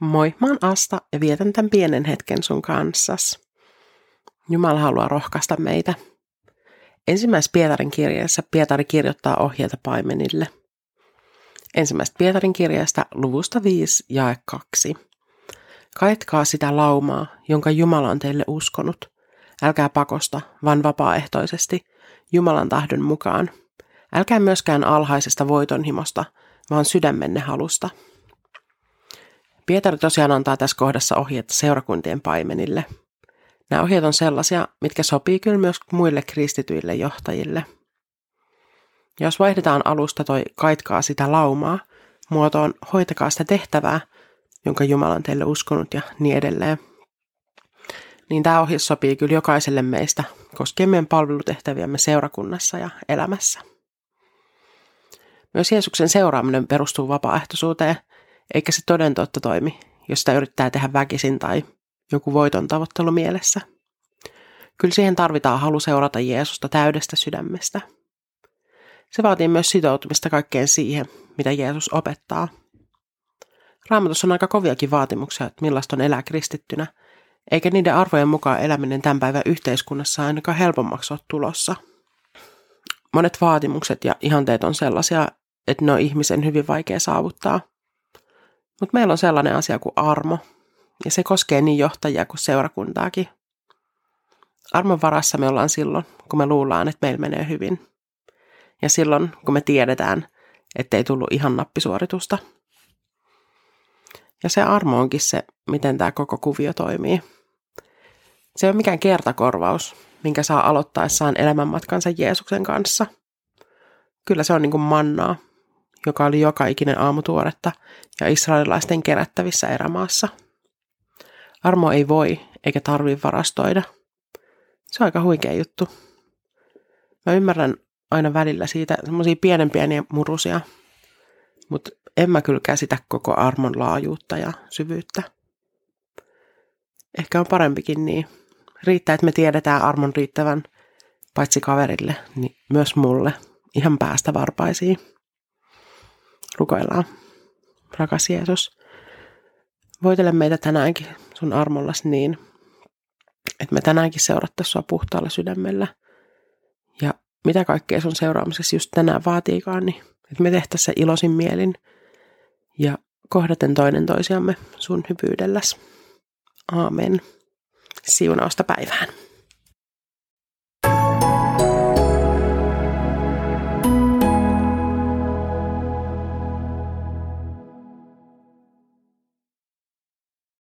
Moi, mä oon Asta ja vietän tämän pienen hetken sun kanssas. Jumala haluaa rohkaista meitä. Ensimmäisessä Pietarin kirjassa Pietari kirjoittaa ohjeita paimenille. Ensimmäistä Pietarin kirjasta luvusta 5 jae 2. Kaetkaa sitä laumaa, jonka Jumala on teille uskonut. Älkää pakosta, vaan vapaaehtoisesti, Jumalan tahdon mukaan. Älkää myöskään alhaisesta voitonhimosta, vaan sydämenne halusta. Pietari tosiaan antaa tässä kohdassa ohjeet seurakuntien paimenille. Nämä ohjeet on sellaisia, mitkä sopii kyllä myös muille kristityille johtajille. Jos vaihdetaan alusta toi kaitkaa sitä laumaa, muotoon hoitakaa sitä tehtävää, jonka Jumala on teille uskonut ja niin edelleen, niin tämä ohje sopii kyllä jokaiselle meistä koskien meidän palvelutehtäviämme seurakunnassa ja elämässä. Myös Jeesuksen seuraaminen perustuu vapaaehtoisuuteen – eikä se toden totta toimi, jos sitä yrittää tehdä väkisin tai joku voiton tavoittelu mielessä. Kyllä siihen tarvitaan halu seurata Jeesusta täydestä sydämestä. Se vaatii myös sitoutumista kaikkeen siihen, mitä Jeesus opettaa. Raamatussa on aika koviakin vaatimuksia, että millaista on elää kristittynä, eikä niiden arvojen mukaan eläminen tämän päivän yhteiskunnassa ainakaan helpommaksi ole tulossa. Monet vaatimukset ja ihanteet on sellaisia, että ne on ihmisen hyvin vaikea saavuttaa – mutta meillä on sellainen asia kuin armo, ja se koskee niin johtajia kuin seurakuntaakin. Armon varassa me ollaan silloin, kun me luullaan, että meillä menee hyvin. Ja silloin, kun me tiedetään, ettei tullut ihan nappisuoritusta. Ja se armo onkin se, miten tämä koko kuvio toimii. Se ole mikään kertakorvaus, minkä saa aloittaessaan elämänmatkansa Jeesuksen kanssa. Kyllä se on niin kuin mannaa, joka oli joka ikinen aamu tuoretta ja israelilaisten kerättävissä erämaassa. Armo ei voi eikä tarvi varastoida. Se on aika huikea juttu. Mä ymmärrän aina välillä siitä semmoisia pienen pieniä murusia, mutta en mä kyllä käsitä koko armon laajuutta ja syvyyttä. Ehkä on parempikin niin. Riittää, että me tiedetään armon riittävän paitsi kaverille, niin myös mulle ihan päästä varpaisiin. Rukoillaan. Rakas Jeesus, voitele meitä tänäänkin sun armollas niin, että me tänäänkin seurattaisiin sua puhtaalla sydämellä. Ja mitä kaikkea sun seuraamisessa just tänään vaatiikaan, niin että me tehtäisiin se iloisin mielin ja kohdaten toinen toisiamme sun hyvyydelläs. Aamen. Siunausta päivään.